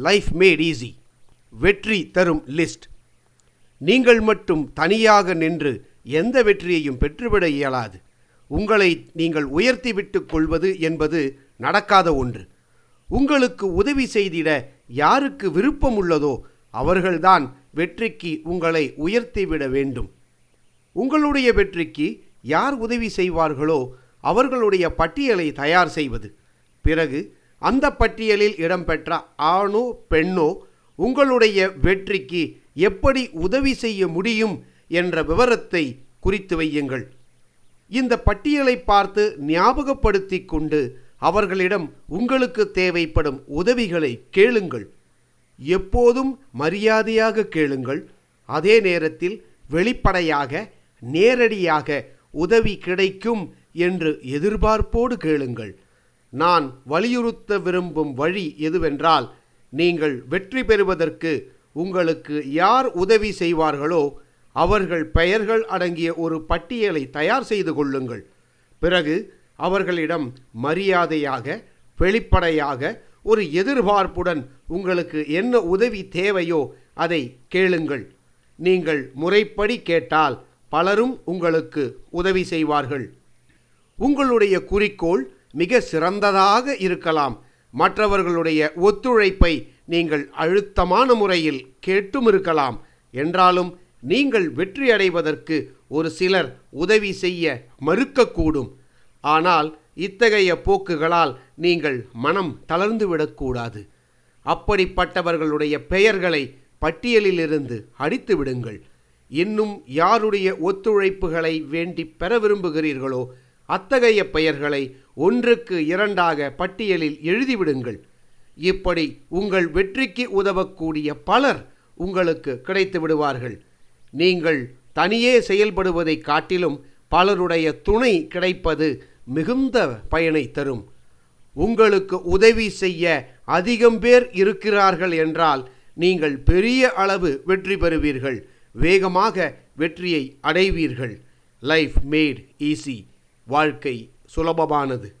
Life mat easy வெற்றி தரும் list நீங்கள் மட்டும் தனியாக நின்று எந்த வெற்றியையும் பெற்றுவிட இயலாது. உங்களை நீங்கள் உயர்த்தி விட்டுக் கொள்வது என்பது நடக்காத ஒன்று. உங்களுக்கு உதவி செய்திட யாருக்கு விருப்பம் உள்ளதோ அவர்கள்தான் வெற்றிக்கு உங்களை உயர்த்திவிட வேண்டும். உங்களுடைய வெற்றிக்கு யார் உதவி செய்வார்களோ அவர்களுடைய பட்டியலை தயார் செய்வது. பிறகு அந்த பட்டியலில் இடம்பெற்ற ஆணோ பெண்ணோ உங்களுடைய வெற்றிக்கு எப்படி உதவி செய்ய முடியும் என்ற விவரத்தை குறித்து வையுங்கள். இந்த பட்டியலை பார்த்து ஞாபகப்படுத்தி கொண்டு அவர்களிடம் உங்களுக்கு தேவைப்படும் உதவிகளை கேளுங்கள். எப்போதும் மரியாதையாக கேளுங்கள். அதே நேரத்தில் வெளிப்படையாக நேரடியாக உதவி கிடைக்கும் என்று எதிர்பார்ப்போடு கேளுங்கள். நான் வலியுறுத்த விரும்பும் வழி எதுவென்றால் நீங்கள் வெற்றி பெறுவதற்கு உங்களுக்கு யார் உதவி செய்வார்களோ அவர்கள் பெயர்கள் அடங்கிய ஒரு பட்டியலை தயார் செய்து கொள்ளுங்கள். பிறகு அவர்களிடம் மரியாதையாக வெளிப்படையாக ஒரு எதிர்பார்ப்புடன் உங்களுக்கு என்ன உதவி தேவையோ அதை கேளுங்கள். நீங்கள் முறைப்படி கேட்டால் பலரும் உங்களுக்கு உதவி செய்வார்கள். உங்களுடைய குறிக்கோள் மிக சிறந்ததாக இருக்கலாம். மற்றவர்களுடைய ஒத்துழைப்பை நீங்கள் அழுத்தமான முறையில் கேட்டும் இருக்கலாம். என்றாலும் நீங்கள் வெற்றியடைவதற்கு ஒரு சிலர் உதவி செய்ய மறுக்கக்கூடும். ஆனால் இத்தகைய போக்குகளால் நீங்கள் மனம் தளர்ந்துவிடக்கூடாது அப்படிப்பட்டவர்களுடைய பெயர்களை பட்டியலிலிருந்து அடித்து விடுங்கள். இன்னும் யாருடைய ஒத்துழைப்புகளை வேண்டி பெற விரும்புகிறீர்களோ அத்தகைய பெயர்களை ஒன்றுக்கு இரண்டாக பட்டியலில் எழுதிவிடுங்கள். இப்படி உங்கள் வெற்றிக்கு உதவக்கூடிய பலர் உங்களுக்கு கிடைத்து விடுவார்கள். நீங்கள் தனியே செயல்படுவதை காட்டிலும் பலருடைய துணை கிடைப்பது மிகுந்த பயனை தரும். உங்களுக்கு உதவி செய்ய அதிகம் பேர் இருக்கிறார்கள் என்றால் நீங்கள் பெரிய அளவு வெற்றி பெறுவீர்கள். வேகமாக வெற்றியை அடைவீர்கள். லைஃப் மேட் ஈஸி வாழ்க்கை சுலபமானது.